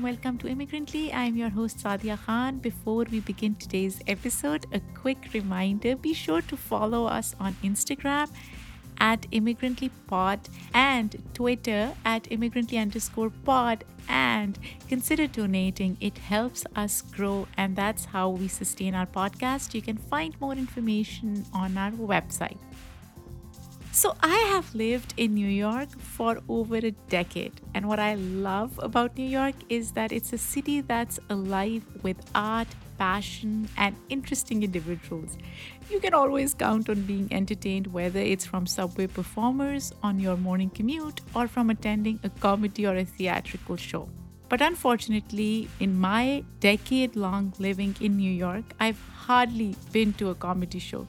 And welcome to Immigrantly. I'm your host Saadia Khan. Before we begin today's episode, a quick reminder be sure to follow us on Instagram at immigrantlypod and Twitter at immigrantly underscore pod and consider donating. It helps us grow and that's how we sustain our podcast. You can find more information on our website. So, I have lived in New York for over a decade, and what I love about New York is that it's a city that's alive with art, passion, and interesting individuals. You can always count on being entertained, whether it's from subway performers on your morning commute or from attending a comedy or a theatrical show. But unfortunately, in my decade long living in New York, I've hardly been to a comedy show.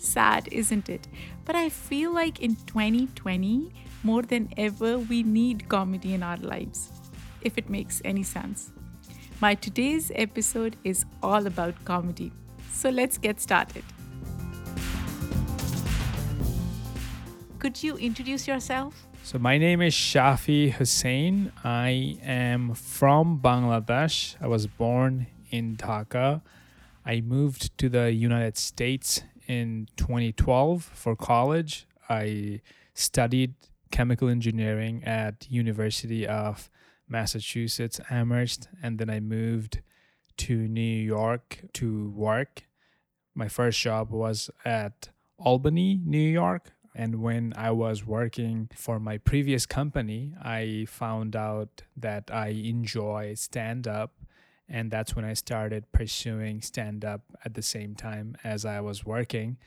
Sad, isn't it? But I feel like in 2020, more than ever, we need comedy in our lives, if it makes any sense. My today's episode is all about comedy. So let's get started. Could you introduce yourself? So, my name is Shafi Hossain. I am from Bangladesh. I was born in Dhaka. I moved to the United States in 2012 for college. I studied chemical engineering at University of Massachusetts Amherst and then I moved to New York to work. My first job was at Albany, New York. And when I was working for my previous company, I found out that I enjoy stand up and that's when I started pursuing stand up at the same time as I was working.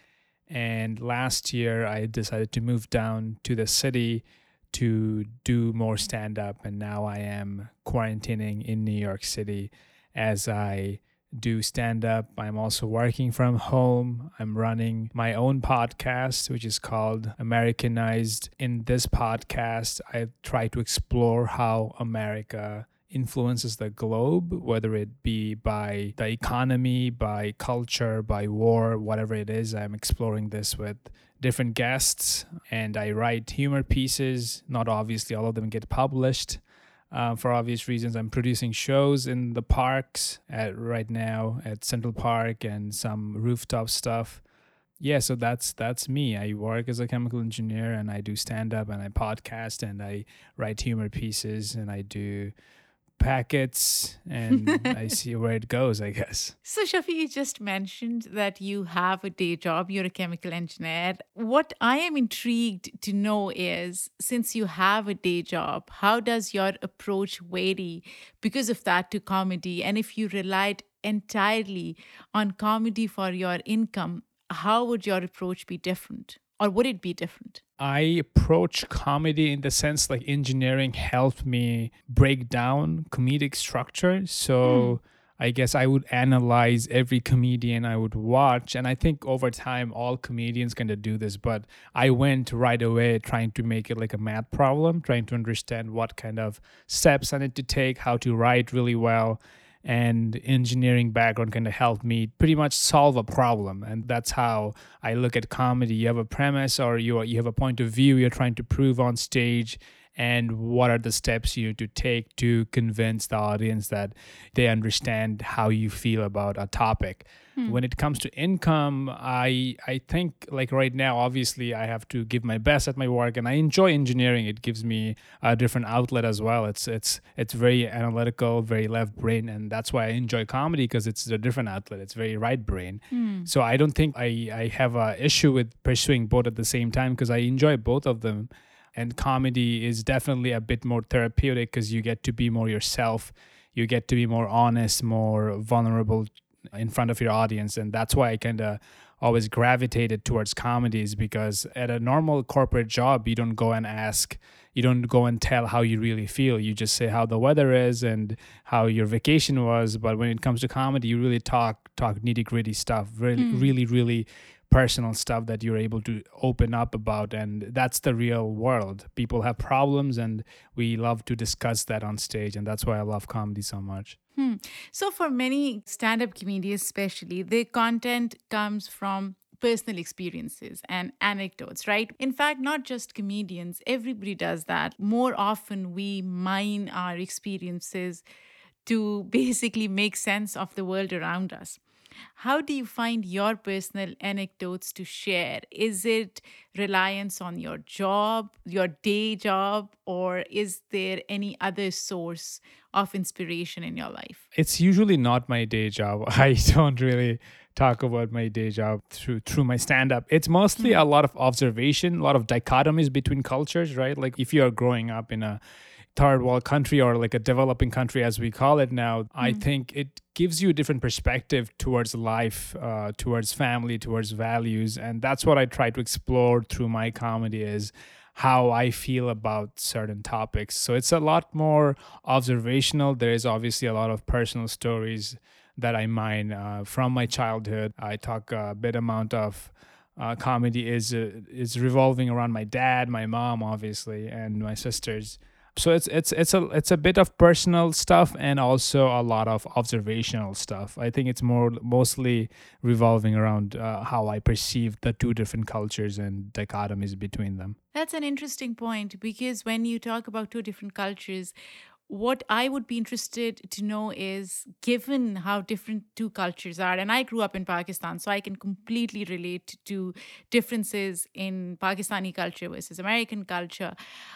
And last year, I decided to move down to the city to do more stand up. And now I am quarantining in New York City as I do stand up. I'm also working from home. I'm running my own podcast, which is called Americanized. In this podcast, I try to explore how America influences the globe, whether it be by the economy, by culture, by war, whatever it is. I'm exploring this with different guests and I write humor pieces. Not obviously all of them get published. Uh, for obvious reasons, I'm producing shows in the parks at right now at Central Park and some rooftop stuff. Yeah, so that's that's me. I work as a chemical engineer and I do stand up and I podcast and I write humor pieces and I do packets and I see where it goes, I guess. So, Shafi, you just mentioned that you have a day job, you're a chemical engineer. What I am intrigued to know is since you have a day job, how does your approach vary because of that to comedy? And if you relied entirely on comedy for your income, how would your approach be different? Or would it be different? I approach comedy in the sense like engineering helped me break down comedic structure. So mm. I guess I would analyze every comedian I would watch. And I think over time, all comedians kind of do this. But I went right away trying to make it like a math problem, trying to understand what kind of steps I need to take, how to write really well and engineering background kind of helped me pretty much solve a problem and that's how i look at comedy. You have a premise or you you have a point of view you're trying to prove on stage and what are the steps you need to take to convince the audience that they understand how you feel about a topic hmm. when it comes to income i i think like right now obviously i have to give my best at my work and i enjoy engineering. It gives me a different outlet as well. It's it's it's very analytical very left brain and that's why i enjoy comedy because it's a different outlet. It's very right brain. Hmm. so i don't think i i have a issue with pursuing both at the same time because i enjoy both of them. And comedy is definitely a bit more therapeutic because you get to be more yourself. You get to be more honest more vulnerable in front of your audience and that's why i kind of always gravitated towards comedies because at a normal corporate job you don't go and ask you don't go and tell how you really feel you just say how the weather is and how your vacation was but when it comes to comedy you really talk talk nitty gritty stuff really mm. really really personal stuff that you're able to open up about and that's the real world people have problems and we love to discuss that on stage and that's why i love comedy so much hmm. so for many stand-up comedians especially their content comes from personal experiences and anecdotes, right? In fact, not just comedians, everybody does that. More often, we mine our experiences to basically make sense of the world around us. How do you find your personal anecdotes to share? Is it reliance on your job, your day job, or is there any other source of inspiration in your life? It's usually not my day job. I don't really talk about my day job through through my stand up. It's mostly mm-hmm. a lot of observation, a lot of dichotomies between cultures, right? Like if you are growing up in a third world country or like a developing country as we call it now mm-hmm. i think it gives you a different perspective towards life uh, towards family towards values. And that's what i try to explore through my comedy is how i feel about certain topics. So it's a lot more observational. There is obviously a lot of personal stories that i mine uh, from my childhood. I talk a bit amount of uh, comedy is uh, is revolving around my dad my mom obviously and my sisters so it's it's it's a it's a bit of personal stuff and also a lot of observational stuff i think it's more mostly revolving around uh, how i perceive the two different cultures and dichotomies between them that's an interesting point because when you talk about two different cultures what I would be interested to know is given how different two cultures are, and I grew up in Pakistan, so I can completely relate to differences in Pakistani culture versus American culture.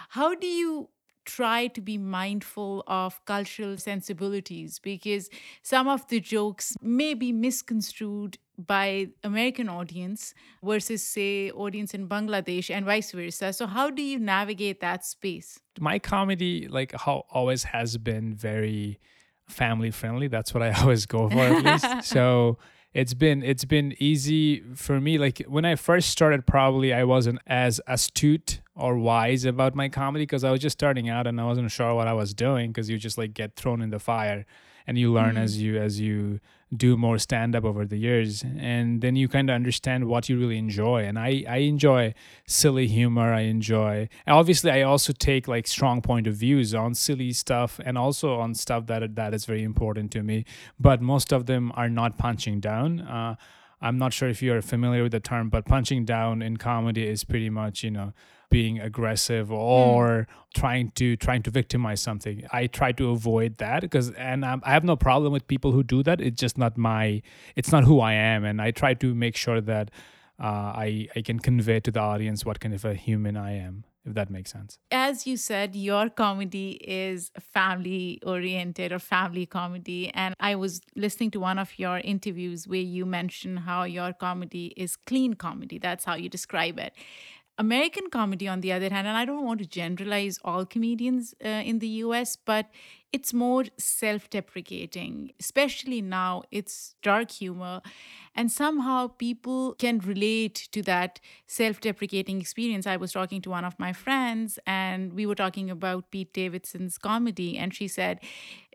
How do you try to be mindful of cultural sensibilities because some of the jokes may be misconstrued by American audience versus say audience in Bangladesh and vice versa. So how do you navigate that space? My comedy like how always has been very family friendly. That's what I always go for at least. so it's been it's been easy for me like when i first started probably i wasn't as astute or wise about my comedy because i was just starting out and i wasn't sure what i was doing because you just like get thrown in the fire and you learn mm-hmm. as you as you do more stand up over the years and then you kind of understand what you really enjoy and i i enjoy silly humor i enjoy obviously i also take like strong point of views on silly stuff and also on stuff that that is very important to me but most of them are not punching down. Uh, i'm not sure if you're familiar with the term but punching down in comedy is pretty much you know being aggressive hmm. or mm. trying to trying to victimize something. I try to avoid that because and I'm, I have no problem with people who do that. It's just not my it's not who I am, and I try to make sure that uh, I I can convey to the audience what kind of a human I am if that makes sense. As you said, your comedy is family oriented or family comedy. And I was listening to one of your interviews where you mentioned how your comedy is clean comedy. That's how you describe it. American comedy, on the other hand, and I don't want to generalize all comedians uh, in the US, but it's more self deprecating, especially now. It's dark humor. And somehow people can relate to that self deprecating experience. I was talking to one of my friends, and we were talking about Pete Davidson's comedy, and she said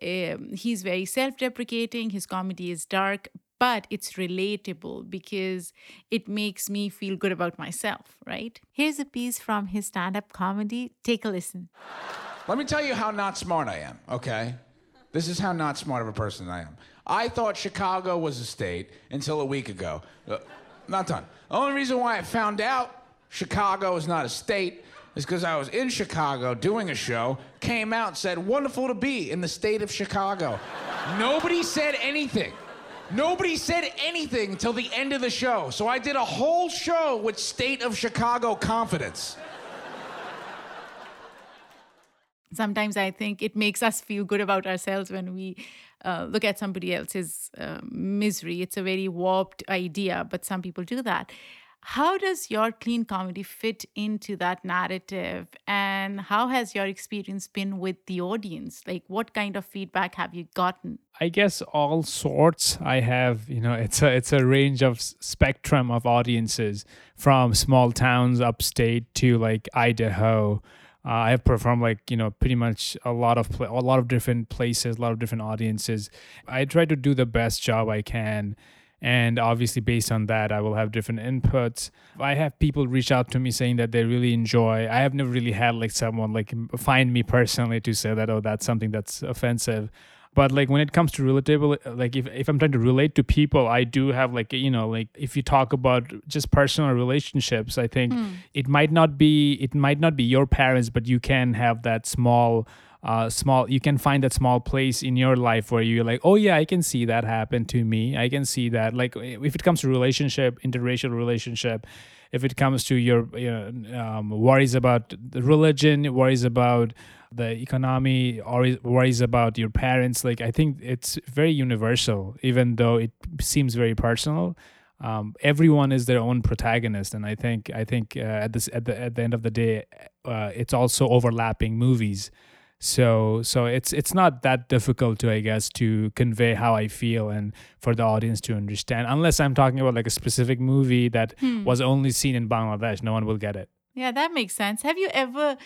um, he's very self deprecating, his comedy is dark, but it's relatable because it makes me feel good about myself, right? Here's a piece from his stand up comedy. Take a listen. Let me tell you how not smart I am, okay? This is how not smart of a person I am. I thought Chicago was a state until a week ago. Uh, not done. The only reason why I found out Chicago is not a state is because I was in Chicago doing a show, came out said, Wonderful to be in the state of Chicago. Nobody said anything. Nobody said anything until the end of the show. So I did a whole show with State of Chicago confidence. Sometimes I think it makes us feel good about ourselves when we uh, look at somebody else's uh, misery. It's a very warped idea, but some people do that. How does your clean comedy fit into that narrative? And how has your experience been with the audience? Like, what kind of feedback have you gotten? I guess all sorts. I have, you know, it's a it's a range of spectrum of audiences from small towns upstate to like Idaho. Uh, I have performed like you know pretty much a lot of a lot of different places, a lot of different audiences. I try to do the best job I can and obviously based on that i will have different inputs. I have people reach out to me saying that they really enjoy i have never really had like someone like find me personally to say that oh that's something that's offensive. But like when it comes to relatable like if, if i'm trying to relate to people i do have like you know like if you talk about just personal relationships i think hmm. it might not be it might not be your parents but you can have that small uh, small you can find that small place in your life where you're like oh yeah i can see that happen to me. I can see that. Like if it comes to relationship interracial relationship if it comes to your you know, um, worries about the religion worries about the economy or worries about your parents like i think it's very universal even though it seems very personal. Um, everyone is their own protagonist and i think i think uh, at this at the at the end of the day uh, it's also overlapping movies so so it's it's not that difficult to i guess to convey how i feel and for the audience to understand unless i'm talking about like a specific movie that was only seen in bangladesh no one will get it Yeah, that makes sense. Have you ever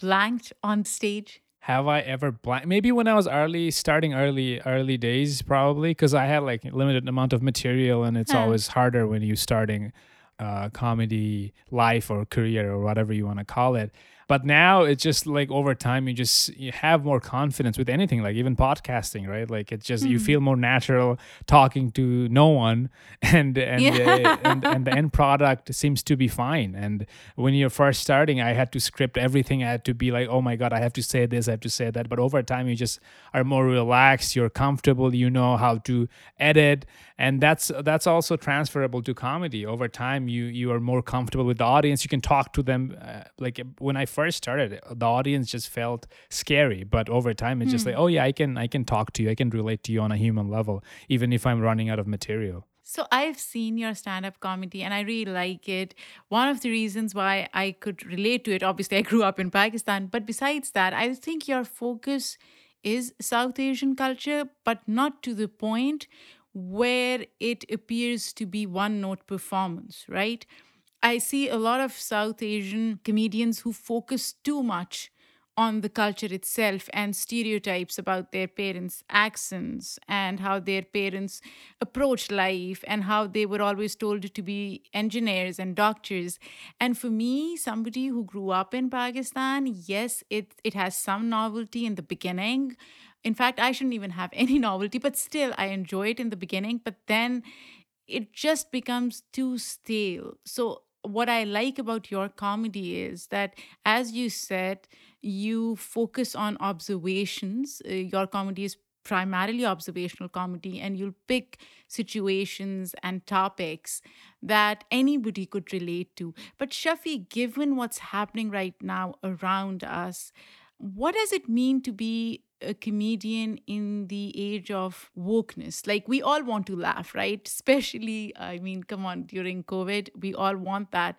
blanked on stage? have i ever blanked? maybe when i was early starting early early days probably because i had like limited amount of material and it's Huh. always harder when you're starting uh, comedy life or career or whatever you want to call it but now it's just like over time you just you have more confidence with anything like even podcasting right? Like it's just you feel more natural talking to no one and and, Yeah. uh, and and the end product seems to be fine. And when you're first starting i had to script everything. I had to be like oh my god i have to say this i have to say that. But over time you just are more relaxed you're comfortable you know how to edit and that's that's also transferable to comedy. Over time you you are more comfortable with the audience. You can talk to them uh, like when i first started the audience just felt scary. But over time it's just like oh yeah i can i can talk to you. I can relate to you on a human level even if i'm running out of material. So I've seen your stand-up comedy and I really like it. One of the reasons why I could relate to it, obviously I grew up in Pakistan, but besides that, I think your focus is South Asian culture, but not to the point where it appears to be one-note performance, right? I see a lot of South Asian comedians who focus too much on the culture itself and stereotypes about their parents' accents and how their parents approach life and how they were always told to be engineers and doctors. And for me, somebody who grew up in Pakistan, yes, it, it has some novelty in the beginning. In fact, I shouldn't even have any novelty, but still, I enjoy it in the beginning. But then it just becomes too stale. So, what I like about your comedy is that, as you said, you focus on observations. Uh, your comedy is primarily observational comedy, and you'll pick situations and topics that anybody could relate to. But, Shafi, given what's happening right now around us, what does it mean to be a comedian in the age of wokeness? Like, we all want to laugh, right? Especially, I mean, come on, during COVID, we all want that.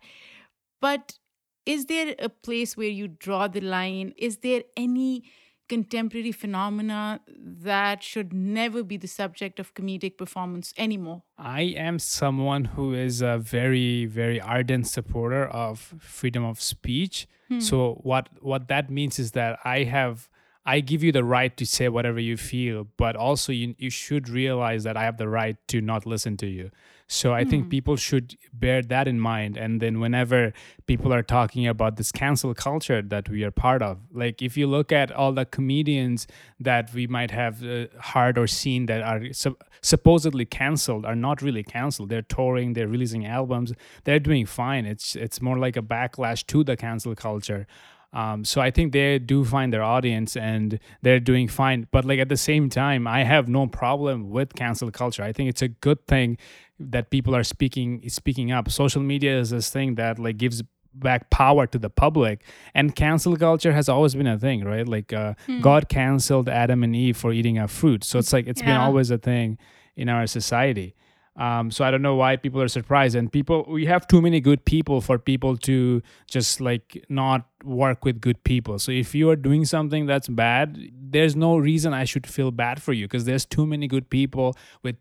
But is there a place where you draw the line? Is there any contemporary phenomena that should never be the subject of comedic performance anymore? I am someone who is a very, very ardent supporter of freedom of speech. Hmm. So what what that means is that I have I give you the right to say whatever you feel, but also you you should realize that I have the right to not listen to you. So I think people should bear that in mind. And then whenever people are talking about this cancel culture that we are part of, like if you look at all the comedians that we might have uh, heard or seen that are sup- supposedly canceled are not really canceled. They're touring, they're releasing albums, they're doing fine. It's it's more like a backlash to the cancel culture. Um, so I think they do find their audience and they're doing fine. But like at the same time, I have no problem with cancel culture. I think it's a good thing that people are speaking speaking up. Social media is this thing that like gives back power to the public and cancel culture has always been a thing right like uh, god canceled adam and eve for eating a fruit so it's like it's been always a thing in our society um, so I don't know why people are surprised. And people, we have too many good people for people to just like not work with good people. So if you are doing something that's bad, there's no reason I should feel bad for you because there's too many good people with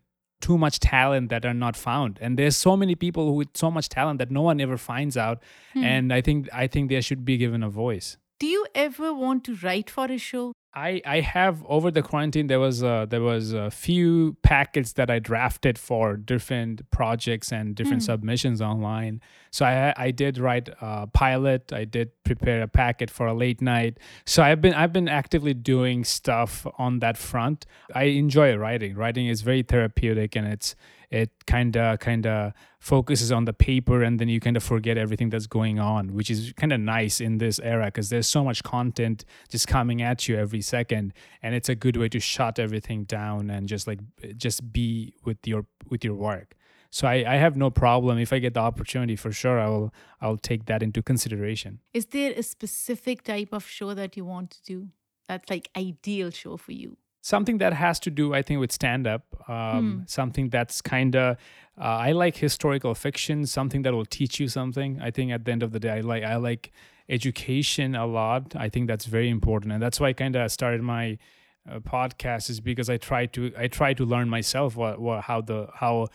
too much talent that are not found. And there's so many people with so much talent that no one ever finds out. Hmm. And i think i think they should be given a voice Do you ever want to write for a show? I I have over the quarantine there was a, there was a few packets that I drafted for different projects and different Hmm. submissions online. So I I did write a pilot. I did prepare a packet for a late night. So I've been I've been actively doing stuff on that front. I enjoy writing. Writing is very therapeutic and it's it kind of kind of focuses on the paper and then you kind of forget everything that's going on which is kind of nice in this era because there's so much content just coming at you every second and it's a good way to shut everything down and just like just be with your with your work so I, I have no problem if i get the opportunity for sure i will i'll take that into consideration Is there a specific type of show that you want to do? That's like ideal show for you. Something that has to do i think with stand up um, something that's kind of uh, i like historical fiction something that will teach you something. I think at the end of the day i like i like education a lot. I think that's very important. And that's why i kind of started my uh, podcast is because i try to i try to learn myself what, what how the how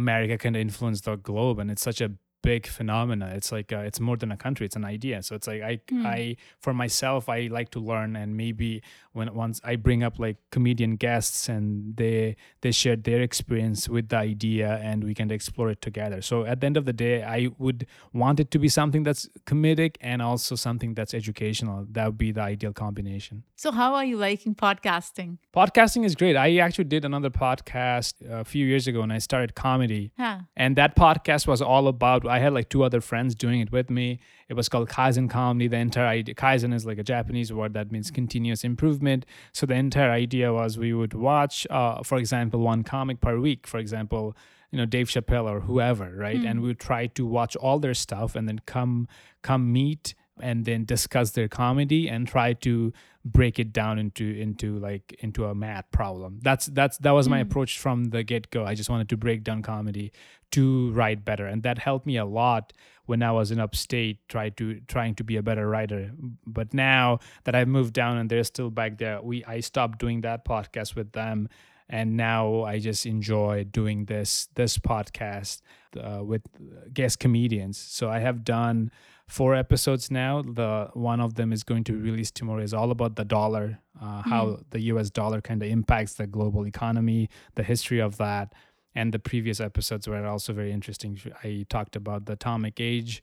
america kind of influenced the globe. And it's such a big phenomena. It's like uh, it's more than a country it's an idea. So it's like i i for myself i like to learn and maybe when once i bring up like comedian guests and they they share their experience with the idea and we can explore it together. So at the end of the day i would want it to be something that's comedic and also something that's educational. That would be the ideal combination. So, how are you liking podcasting? podcasting is great. I actually did another podcast a few years ago and i started comedy. Huh. and that podcast was all about i had like two other friends doing it with me. It was called kaizen comedy. The entire idea kaizen is like a japanese word that means continuous improvement. So the entire idea was we would watch uh, for example one comic per week for example you know dave chappelle or whoever right? And we would try to watch all their stuff and then come come meet and then discuss their comedy and try to break it down into into like into a math problem. That's that's that was my approach from the get-go. I just wanted to break down comedy to write better and that helped me a lot when i was in upstate try to trying to be a better writer. But now that i've moved down and they're still back there we i stopped doing that podcast with them and now i just enjoy doing this this podcast uh, with guest comedians. So i have done four episodes now the one of them is going to be released tomorrow. Is all about the dollar uh, how the us dollar kind of impacts the global economy the history of that and the previous episodes were also very interesting. I talked about the atomic age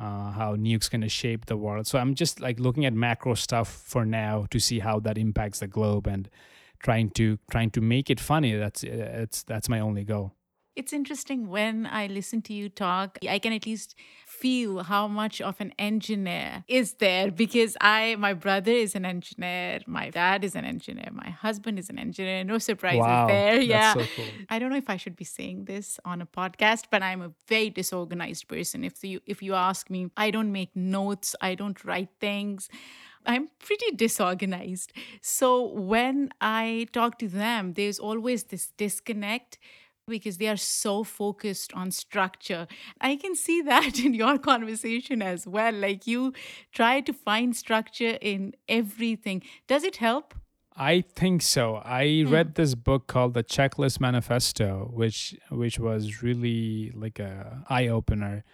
uh, how nukes going to shape the world. So i'm just like looking at macro stuff for now to see how that impacts the globe and trying to trying to make it funny. That's it's that's my only goal. It's interesting when I listen to you talk, I can at least feel how much of an engineer is there because I, my brother is an engineer, my dad is an engineer, my husband is an engineer. No surprises Wow, there. yeah. so cool. I don't know if I should be saying this on a podcast, but I'm a very disorganized person. If you if you ask me, I don't make notes, I don't write things. I'm pretty disorganized. So when I talk to them, there's always this disconnect because they are so focused on structure. I can see that in your conversation as well. Like you try to find structure in everything. Does it help? I think so. I hmm. read this book called The Checklist Manifesto, which which was really like a eye opener.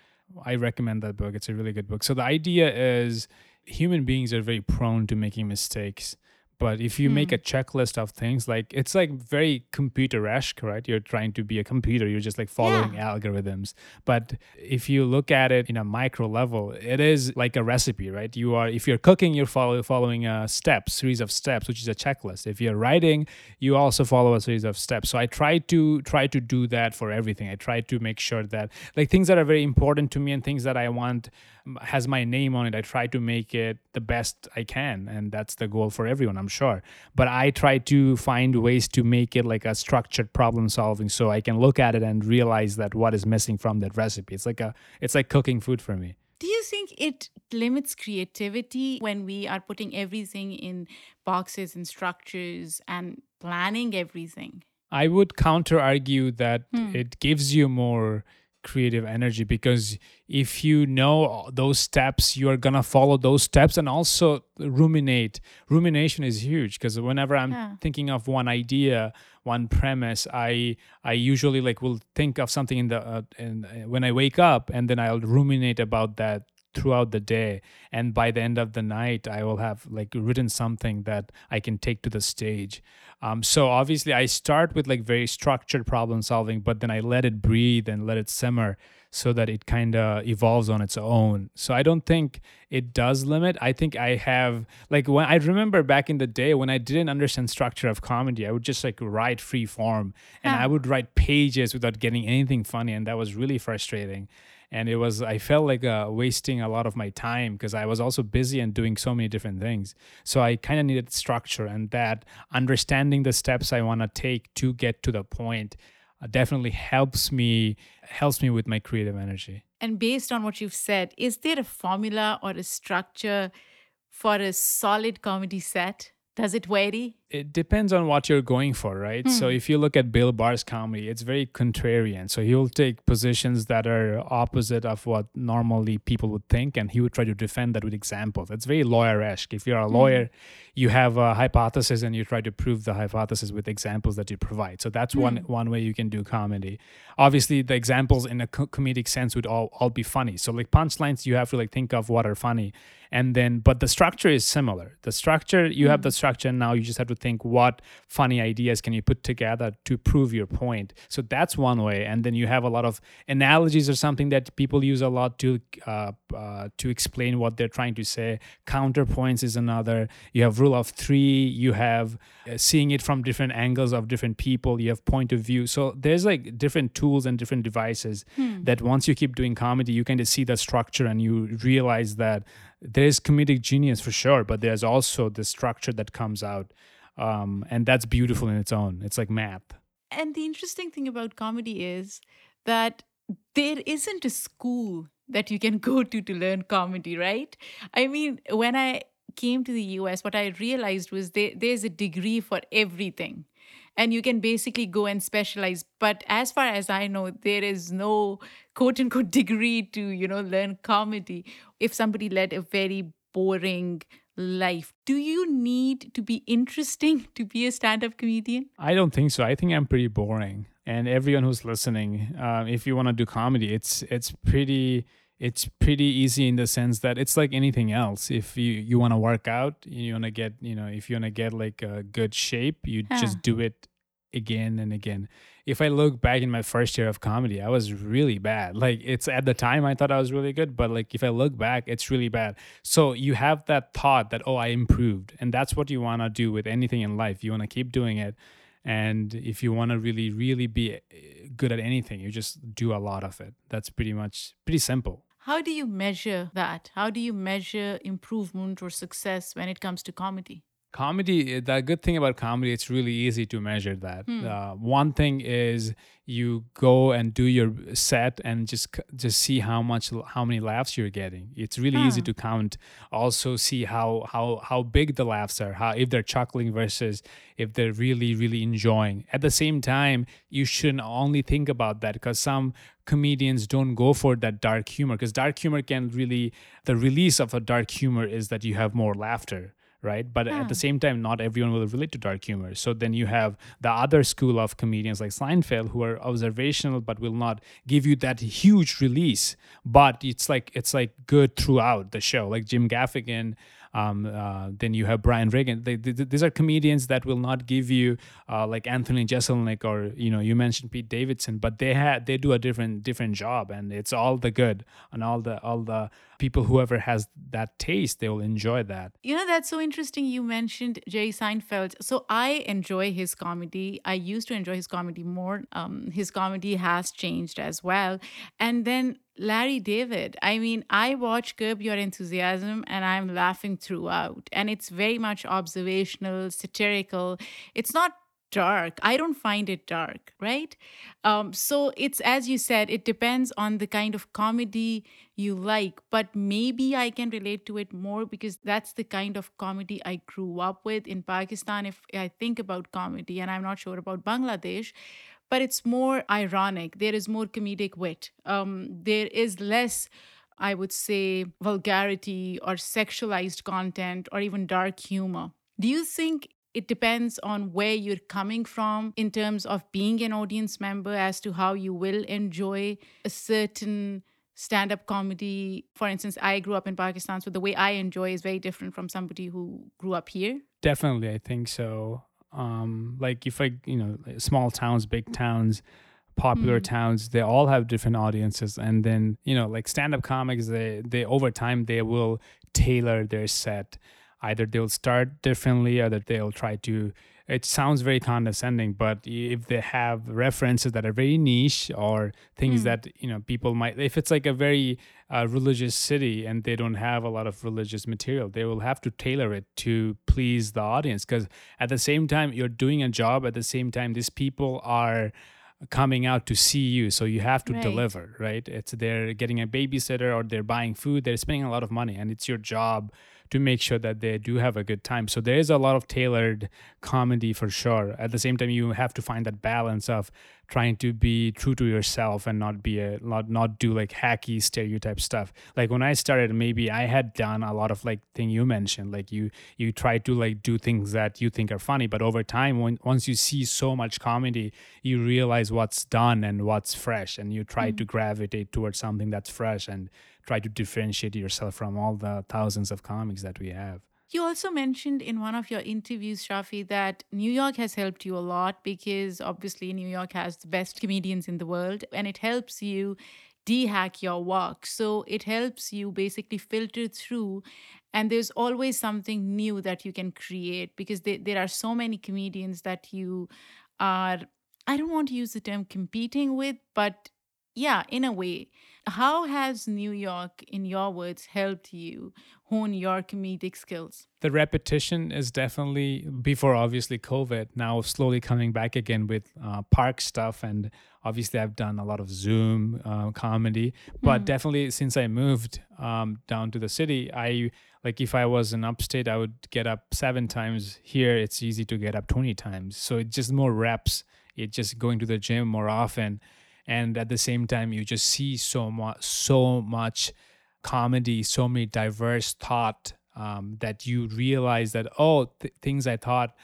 I recommend that book. It's a really good book. So the idea is human beings are very prone to making mistakes. But if you make hmm. a checklist of things, like it's like very computer-esque, right? You're trying to be a computer. You're just like following algorithms. But if you look at it in a micro level, it is like a recipe, right? You are if you're cooking, you're follow, following a step, series of steps, which is a checklist. If you're writing, you also follow a series of steps. So I try to try to do that for everything. I try to make sure that like things that are very important to me and things that I want has my name on it. I try to make it the best I can, and that's the goal for everyone, I'm sure. But I try to find ways to make it like a structured problem solving, so I can look at it and realize that what is missing from that recipe. It's like a it's like cooking food for me. Do you think it limits creativity when we are putting everything in boxes and structures and planning everything? I would counter argue that hmm. it gives you more creative energy because if you know those steps you're gonna follow those steps and also ruminate. Rumination is huge because whenever i'm Yeah. thinking of one idea one premise i i usually like will think of something in the uh, in, uh, when i wake up and then i'll ruminate about that throughout the day. And by the end of the night i will have like written something that i can take to the stage um, so obviously i start with like very structured problem solving but then i let it breathe and let it simmer so that it kind of evolves on its own. So I don't think it does limit. I think I have like when I remember back in the day when I didn't understand structure of comedy, I would just like write free form and I would write pages without getting anything funny and that was really frustrating. And it was I felt like uh, wasting a lot of my time because I was also busy and doing so many different things. So I kind of needed structure and that understanding the steps I want to take to get to the point Uh, definitely helps me helps me with my creative energy. And based on what you've said, is there a formula or a structure for a solid comedy set? Does it vary? It depends on what you're going for, right? So Hmm. if you look at Bill Burr's comedy, it's very contrarian. So he'll take positions that are opposite of what normally people would think, and he would try to defend that with examples. It's very lawyer-esque. If you're a hmm. lawyer, you have a hypothesis and you try to prove the hypothesis with examples that you provide. So that's one hmm. one way you can do comedy. Obviously, the examples in a co- comedic sense would all all be funny. So like punchlines, you have to like think of what are funny, and then but the structure is similar. The structure you have hmm. the structure and now. You just have to think what funny ideas can you put together to prove your point. So that's one way, and then you have a lot of analogies or something that people use a lot to uh, uh, to explain what they're trying to say. Counterpoints is another. You have rule of three. You have uh, seeing it from different angles of different people. You have point of view. So there's like different tools and different devices that once you keep doing comedy, you kind of see the structure and you realize that there's comedic genius for sure, but there's also the structure that comes out. Um, and that's beautiful in its own. It's like math. And the interesting thing about comedy is that there isn't a school that you can go to to learn comedy, right? I mean, when I came to the US, what I realized was there, there's a degree for everything. And you can basically go and specialize. But as far as I know, there is no quote unquote degree to, you know, learn comedy. If somebody led a very boring life, do you need to be interesting to be a stand up comedian? I don't think so. I think I'm pretty boring. And everyone who's listening, uh, if you want to do comedy, it's it's pretty it's pretty easy in the sense that it's like anything else. If you you want to work out, you want to get you know if you want to get like a good shape, you Huh. just do it again and again. If I look back in my first year of comedy, I was really bad. Like it's at the time I thought I was really good, but like if I look back, it's really bad. So you have that thought that oh I improved, and that's what you want to do with anything in life. You want to keep doing it, and if you want to really really be uh, good at anything, you just do a lot of it. That's pretty much pretty simple. How do you measure that? How do you measure improvement or success when it comes to comedy? Comedy the good thing about comedy it's really easy to measure that. Hmm. uh, one thing is you go and do your set and just just see how much how many laughs you're getting. It's really easy to count. Also see how how how big the laughs are how if they're chuckling versus if they're really really enjoying. At the same time you shouldn't only think about that because some comedians don't go for that dark humor because dark humor can really the release of a dark humor is that you have more laughter right? But at the same time, not everyone will relate to dark humor. So then you have the other school of comedians like Seinfeld who are observational but will not give you that huge release. But it's like it's like good throughout the show, like Jim Gaffigan. Um, uh, then you have Brian Regan. They, they, these are comedians that will not give you uh, like Anthony Jeselnik or you know you mentioned Pete Davidson, but they had they do a different different job, and it's all the good and all the all the people whoever has that taste they will enjoy that. You know, that's so interesting. You mentioned Jerry Seinfeld. So I enjoy his comedy. I used to enjoy his comedy more. Um, his comedy has changed as well. And then Larry David. I mean, I watch Curb Your Enthusiasm and I'm laughing throughout. And it's very much observational, satirical. It's not dark. I don't find it dark, right? Um, so it's as you said, it depends on the kind of comedy you like, but maybe I can relate to it more because that's the kind of comedy I grew up with in Pakistan. If I think about comedy, and I'm not sure about Bangladesh, but it's more ironic. There is more comedic wit. Um, there is less. I would say vulgarity or sexualized content or even dark humor. Do you think it depends on where you're coming from in terms of being an audience member as to how you will enjoy a certain stand up comedy? For instance, I grew up in Pakistan, so the way I enjoy is very different from somebody who grew up here. Definitely, I think so. Um, like if I, you know, small towns, big towns, popular Mm. towns, they all have different audiences, and then you know, like stand-up comics, they they over time they will tailor their set. Either they'll start differently, or that they'll try to. It sounds very condescending, but if they have references that are very niche or things Mm. that you know people might, if it's like a very uh, religious city and they don't have a lot of religious material, they will have to tailor it to please the audience. Because at the same time, you're doing a job. At the same time, these people are coming out to see you, so you have to Right. deliver. Right? It's they're getting a babysitter or they're buying food. They're spending a lot of money, and it's your job to make sure that they do have a good time. So there is a lot of tailored comedy for sure. At the same time, you have to find that balance of trying to be true to yourself and not be a not not do like hacky stereotype stuff. Like when I started, maybe I had done a lot of like thing you mentioned, like you you try to like do things that you think are funny, but over time, when once you see so much comedy, you realize what's done and what's fresh, and you try hmm. to gravitate towards something that's fresh and try to differentiate yourself from all the thousands of comics that we have. You also mentioned in one of your interviews, Shafi, that New York has helped you a lot because obviously New York has the best comedians in the world and it helps you de-hack your work. So it helps you basically filter through and there's always something new that you can create because there, there are so many comedians that you are, I don't want to use the term competing with, but yeah, in a way. How has New York, in your words, helped you hone your comedic skills? the repetition is definitely before obviously covid now slowly coming back again with uh, park stuff and obviously i've done a lot of zoom uh, comedy but definitely since i moved um, down to the city i like if i was in upstate i would get up seven times. Here it's easy to get up 20 times. So it's just more reps. It's just going to the gym more often and at the same time you just see so much so much comedy so many diverse thought um, that you realize that oh th- things i thought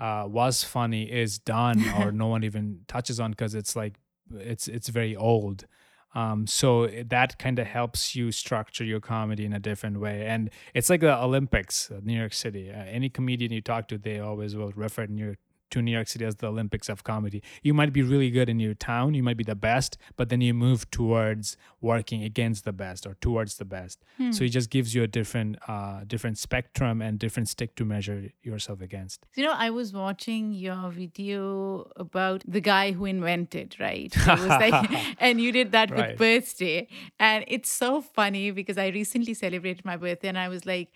uh, was funny is done or no one even touches on because it's like it's it's very old. Um, so that kind of helps you structure your comedy in a different way. And it's like the olympics uh, new york city. Uh, any comedian you talk to they always will refer to new york to New York City as the Olympics of comedy. You might be really good in your town, you might be the best, but then you move towards working against the best or towards the best. So it just gives you a different, uh, different spectrum and different stick to measure yourself against. You know, I was watching your video about the guy who invented, right? Was like, and you did that with Right. birthday. And it's so funny because I recently celebrated my birthday and I was like,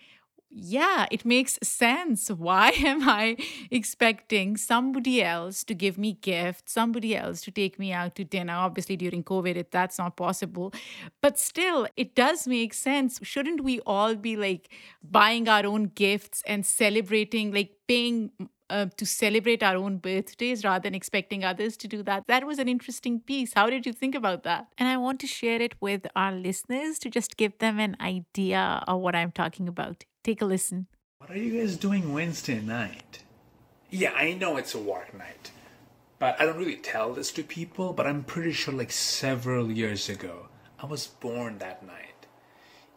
yeah, it makes sense. Why am I expecting somebody else to give me gifts, somebody else to take me out to dinner? Obviously, during COVID, it, that's not possible. But still, it does make sense. Shouldn't we all be like buying our own gifts and celebrating, like paying uh, to celebrate our own birthdays rather than expecting others to do that. That was an interesting piece. How did you think about that? And I want to share it with our listeners to just give them an idea of what I'm talking about. Take a listen. What are you guys doing Wednesday night? Yeah, I know it's a work night. But I don't really tell this to people, but I'm pretty sure like several years ago, I was born that night.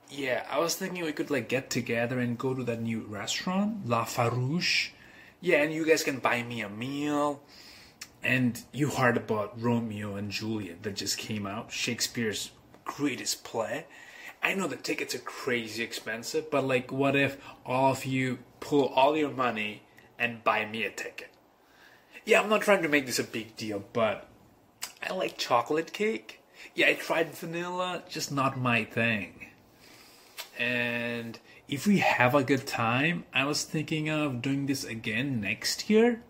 Yeah, I was thinking we could like get together and go to that new restaurant, La Farouche. Yeah, and you guys can buy me a meal. And you heard about Romeo and Juliet that just came out, Shakespeare's greatest play. I know the tickets are crazy expensive, but like, what if all of you pull all your money and buy me a ticket? Yeah, I'm not trying to make this a big deal, but I like chocolate cake. Yeah, I tried vanilla, just not my thing. And if we have a good time, I was thinking of doing this again next year.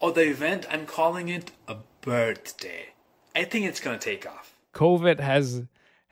Or the event, I'm calling it a birthday. I think it's gonna take off. COVID has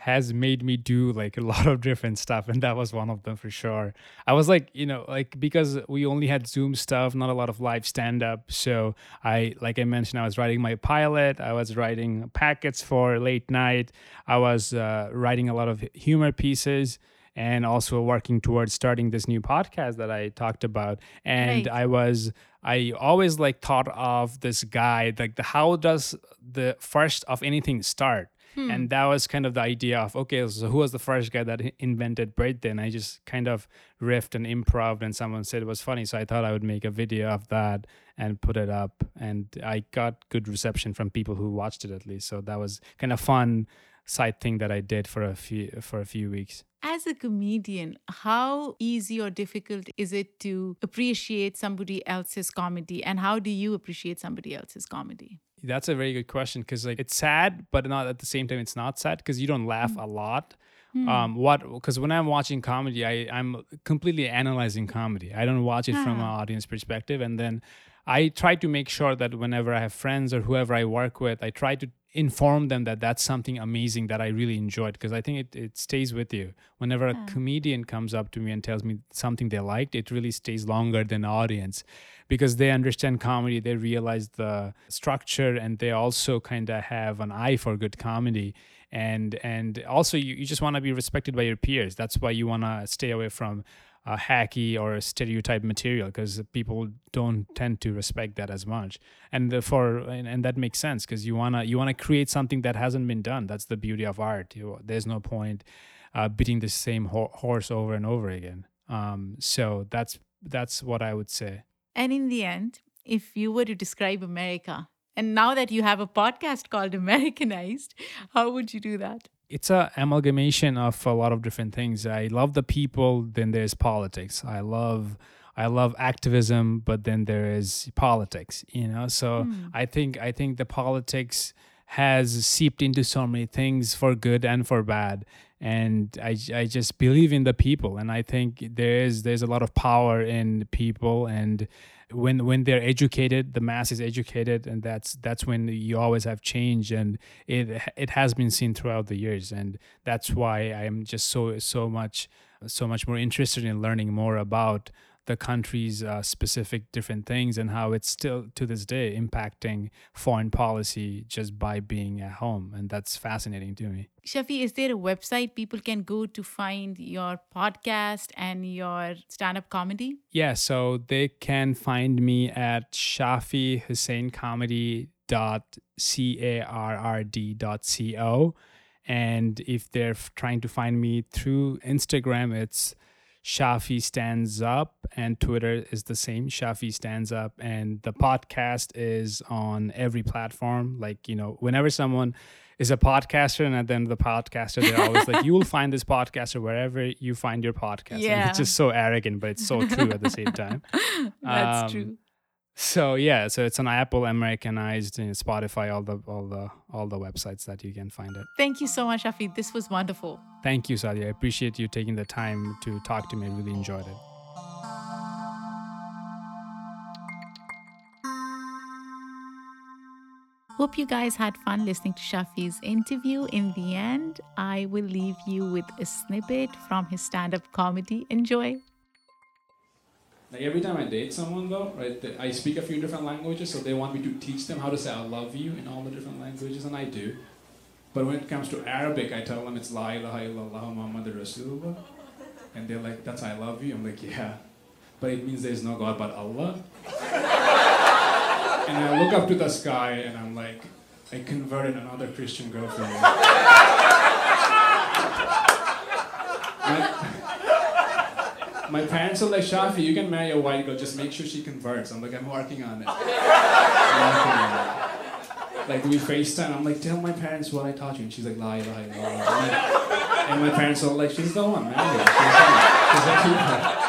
has made me do like a lot of different stuff and that was one of them for sure i was like you know like because we only had zoom stuff not a lot of live stand up so i like i mentioned i was writing my pilot i was writing packets for late night i was uh, writing a lot of humor pieces and also working towards starting this new podcast that I talked about. And Right. I was I always like thought of this guy like the how does the first of anything start? Hmm. And that was kind of the idea of okay, so who was the first guy that invented bread? Then I just kind of riffed and improv, and someone said it was funny, so I thought I would make a video of that and put it up. And I got good reception from people who watched it at least. So that was kind of fun side thing that I did for a few for a few weeks. As a comedian, how easy or difficult is it to appreciate somebody else's comedy? And how do you appreciate somebody else's comedy? That's a very good question because like it's sad, but not at the same time it's not sad because you don't laugh a mm. lot. Hmm. Um, what because when I'm watching comedy, I I'm completely analyzing comedy. I don't watch it from an ah. audience perspective, and then I try to make sure that whenever I have friends or whoever I work with, I try to inform them that that's something amazing that I really enjoyed because I think it, it stays with you. Whenever a comedian comes up to me and tells me something they liked, it really stays longer than the audience because they understand comedy, they realize the structure, and they also kind of have an eye for good comedy. And and also you, you just want to be respected by your peers. That's why you want to stay away from uh, hacky or stereotype material because people don't tend to respect that as much. And for and, and that makes sense because you want to you want to create something that hasn't been done. That's the beauty of art. You, there's no point uh, beating the same ho- horse over and over again. Um, so that's that's what i would say And in the end, if you were to describe America, and now that you have a podcast called Americanized, how would you do that? it's a amalgamation of a lot of different things. I love the people, then there's politics. I love I love activism, but then there is politics, you know? So hmm. I think I think the politics has seeped into so many things for good and for bad. And I, I just believe in the people. And I think there is there's a lot of power in people. And when when they're educated the mass is educated and that's that's when you always have change. And it it has been seen throughout the years. And that's why i'm just so so much so much more interested in learning more about the country's uh, specific different things and how it's still to this day impacting foreign policy just by being at home and that's fascinating to me Shafi, is there a website people can go to find your podcast and your stand up comedy? Yeah, so they can find me at Shafi Hossain Comedy dot c-a-r-r-d.co and if they're trying to find me through instagram it's shafi stands up and twitter is the same shafi stands up and the podcast is on every platform like you know whenever someone is a podcaster and then the end of the podcaster they're always like you will find this podcaster wherever you find your podcast and Yeah. it's just so arrogant but it's so true at the same time That's Um, true. So yeah, so it's on Apple, Americanized, and Spotify, all the all the all the websites that you can find it. Thank you so much, Shafi. This was wonderful. Thank you, Saadia. I appreciate you taking the time to talk to me. I really enjoyed it. Hope you guys had fun listening to Shafi's interview. In the end, I will leave you with a snippet from his stand up comedy. Enjoy. Like every time I date someone, though, right, I speak a few different languages, so they want me to teach them how to say "I love you" in all the different languages, and I do. But when it comes to Arabic, I tell them it's La ilaha illallah Muhammadur Rasulullah, and they're like, "That's I love you." I'm like, "Yeah," but it means there's no God but Allah. and I look up to the sky, and I'm like, I converted another Christian girl for you. My- parents are like, Shafi, you can marry a white girl, just make sure she converts. I'm like, I'm working on it. I'm working on it. Like, we FaceTime, I'm like, tell my parents what I taught you. And she's like, La ilaha illallah. And my parents are like, she's the one, her. She's the one. She's the keeper.